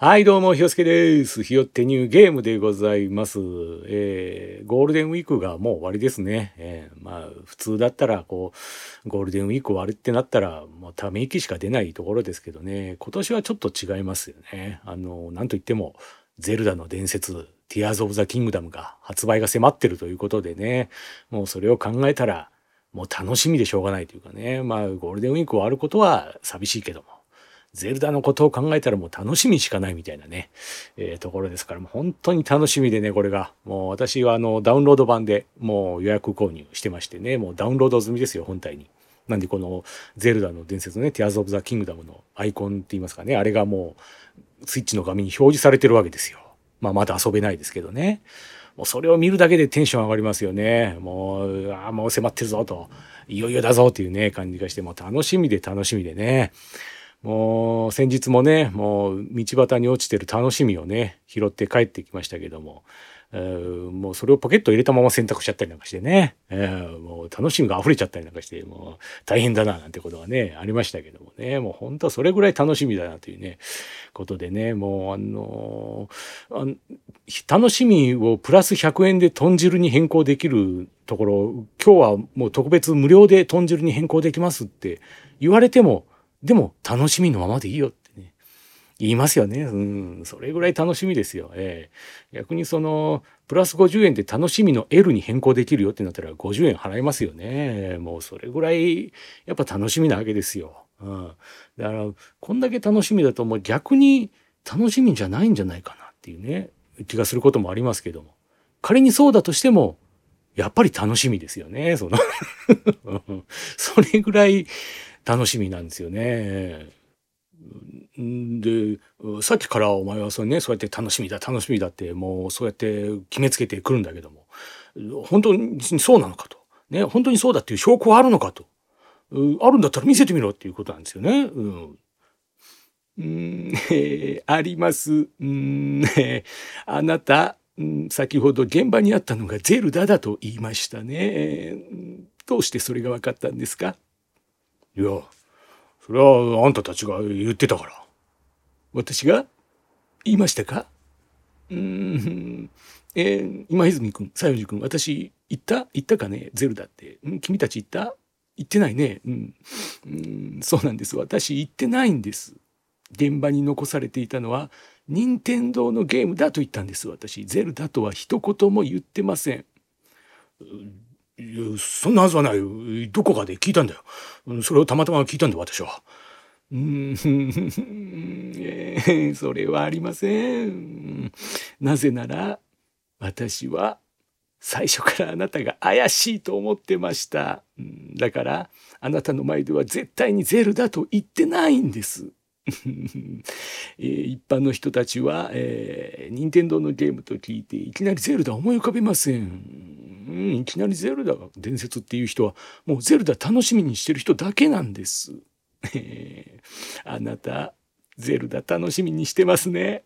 はい、どうも、ひよすけです。ひよってニューゲームでございます。えー、ゴールデンウィークがもう終わりですね。えー、まあ、普通だったら、こう、ゴールデンウィーク終わりってなったら、もうため息しか出ないところですけどね、今年はちょっと違いますよね。あの、なんといっても、ゼルダの伝説、ティアーズ・オブ・ザ・キングダムが発売が迫ってるということでね、もうそれを考えたら、もう楽しみでしょうがないというかね、まあ、ゴールデンウィーク終わることは寂しいけども、ゼルダのことを考えたらもう楽しみしかないみたいなね、えーところですから、もう本当に楽しみでね、これが。もう私はあの、ダウンロード版でもう予約購入してましてね、もうダウンロード済みですよ、本体に。なんでこのゼルダの伝説のね、ティアーズ・オブ・ザ・キングダムのアイコンって言いますかね、あれがもうスイッチの画面に表示されてるわけですよ。まあまだ遊べないですけどね。もうそれを見るだけでテンション上がりますよね。もう、ああ、もう迫ってるぞと。いよいよだぞっていうね、感じがして、もう楽しみで楽しみでね。もう先日もね、もう道端に落ちてる楽しみをね、拾って帰ってきましたけども、えーもうそれをポケット入れたまま洗濯しちゃったりなんかしてね、えーもう楽しみが溢れちゃったりなんかして、もう大変だななんてことはね、ありましたけどもね、もう本当はそれぐらい楽しみだなというね、ことでね、もうあのあの楽しみをプラス100円で豚汁に変更できるところ、今日はもう特別無料で豚汁に変更できますって言われても、でも楽しみのままでいいよってね。言いますよね。うん。それぐらい楽しみですよ。ええ逆にその、プラス50円で楽しみの L に変更できるよってなったら50円払いますよね。もうそれぐらい、やっぱ楽しみなわけですよ。うん。だから、こんだけ楽しみだともう逆に楽しみじゃないんじゃないかなっていうね、気がすることもありますけども。仮にそうだとしても、やっぱり楽しみですよね。その それぐらい楽しみなんですよね。で、さっきからお前はそうね、そうやって楽しみだ、楽しみだって、もうそうやって決めつけてくるんだけども、本当にそうなのかと。ね、本当にそうだっていう証拠はあるのかと。あるんだったら見せてみろっていうことなんですよね。うん。うん、え ーあります。うん、えーあなた、うん先ほど現場にあったのがゼルダだと言いましたね。どうしてそれが分かったんですか？いや、それはあんたたちが言ってたから。私が？言いましたか？うん、えー今泉君、西園寺君、私言った？言ったかね？ゼルダって。ん君たち言った？言ってないね。うん。うん、そうなんです。私言ってないんです。現場に残されていたのは、任天堂のゲームだと言ったんです。私、ゼルダとは一言も言ってません。いや、そんなはずはないよ。どこかで聞いたんだよ。それをたまたま聞いたんだ、私は。うん、え それはありません。なぜなら、私は最初からあなたが怪しいと思ってました。だから、あなたの前では絶対にゼルだと言ってないんです。えー一般の人たちは、えー、任天堂のゲームと聞いていきなりゼルダ思い浮かべません。うん、いきなりゼルダが伝説っていう人はもうゼルダ楽しみにしてる人だけなんです。あなたゼルダ楽しみにしてますね。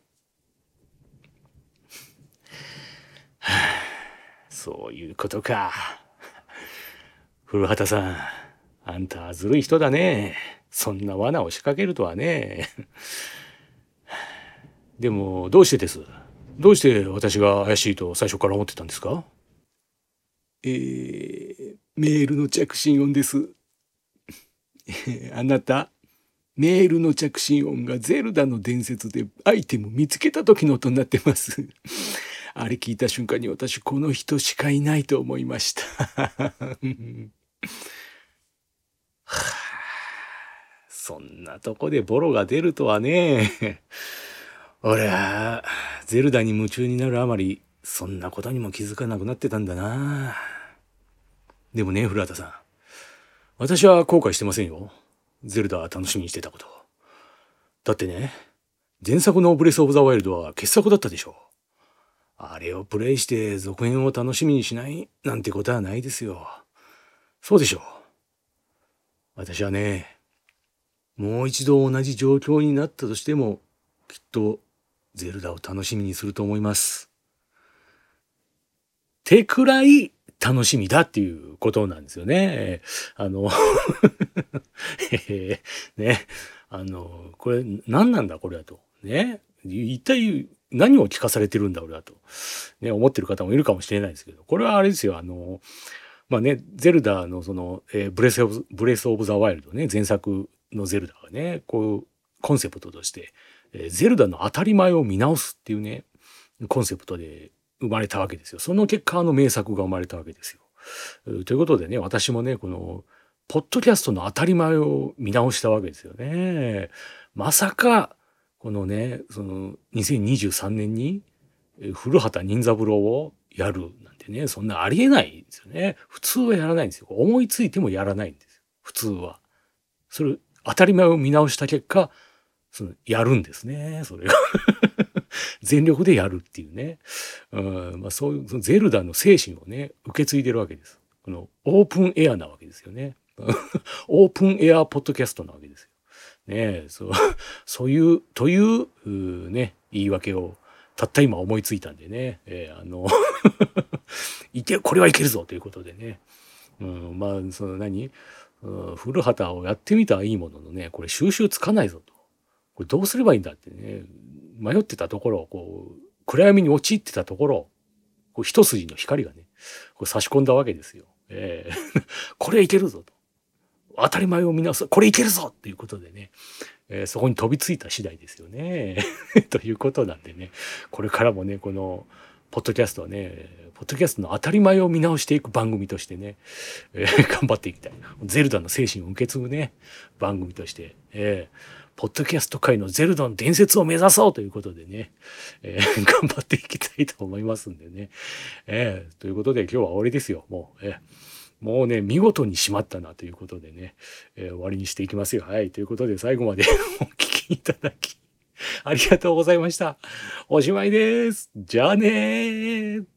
は あそういうことか。古畑さん、あんたはずるい人だね。そんな罠を仕掛けるとはね。でも、どうしてです？どうして私が怪しいと最初から思ってたんですか？えー、メールの着信音です。あなた、メールの着信音がゼルダの伝説でアイテム見つけた時の音になってます。あれ聞いた瞬間に私この人しかいないと思いました。は あそんなとこでボロが出るとはね。俺は、ゼルダに夢中になるあまり、そんなことにも気づかなくなってたんだな。でもね、古畑さん。私は後悔してませんよ。ゼルダ楽しみにしてたこと。だってね、前作のブレスオブザワイルドは傑作だったでしょう。あれをプレイして続編を楽しみにしないなんてことはないですよ。そうでしょう。私はね、もう一度同じ状況になったとしても、きっとゼルダを楽しみにすると思います。てくらい楽しみだっていうことなんですよね。あの、えーね、あの、これ何なんだこれだと。ね。一体何を聞かされてるんだ俺はと、ね、思ってる方もいるかもしれないですけど、これはあれですよ、あの、まあね、ゼルダのその、えー、 Breath of、Breath of the Wild ね、前作のゼルダがね、こう、コンセプトとして、えー、ゼルダの当たり前を見直すっていうね、コンセプトで生まれたわけですよ。その結果、あの名作が生まれたわけですよ。ということでね、私もね、この、ポッドキャストの当たり前を見直したわけですよね。まさか、このね、その、2023年に、古畑任三郎をやるなんてね、そんなありえないんですよね。普通はやらないんですよ。思いついてもやらないんですよ。普通は。それ、当たり前を見直した結果、その、やるんですね。それが全力でやるっていうね。うんまあ、そういう、そのゼルダの精神をね、受け継いでるわけです。この、オープンエアなわけですよね。オープンエアポッドキャストなわけですよ。ねそう、そういう、という、うね、言い訳を、たった今思いついたんでね、えー、あの いけ、これはいけるぞということでね。うん、まあ、その何、うん、古畑をやってみたはいいもののね、これ収集つかないぞと。これどうすればいいんだってね、迷ってたところ、こう、暗闇に陥ってたところ、こう一筋の光がね、こう差し込んだわけですよ。えー これいけるぞと。当たり前を見直す。これいけるぞっていうことでね、えー、そこに飛びついた次第ですよね。ということなんでね、これからもね、この、ポッドキャストはね、ポッドキャストの当たり前を見直していく番組としてね、えー、頑張っていきたい。ゼルダの精神を受け継ぐね、番組として、えー、ポッドキャスト界のゼルダの伝説を目指そうということでね、えー、頑張っていきたいと思いますんでね。えー、ということで今日は終わりですよ。もう、えーもうね、見事にしまったなということでね、えー、終わりにしていきますよ。はい。ということで、最後まで お聞きいただき、ありがとうございました。おしまいです。じゃあねー。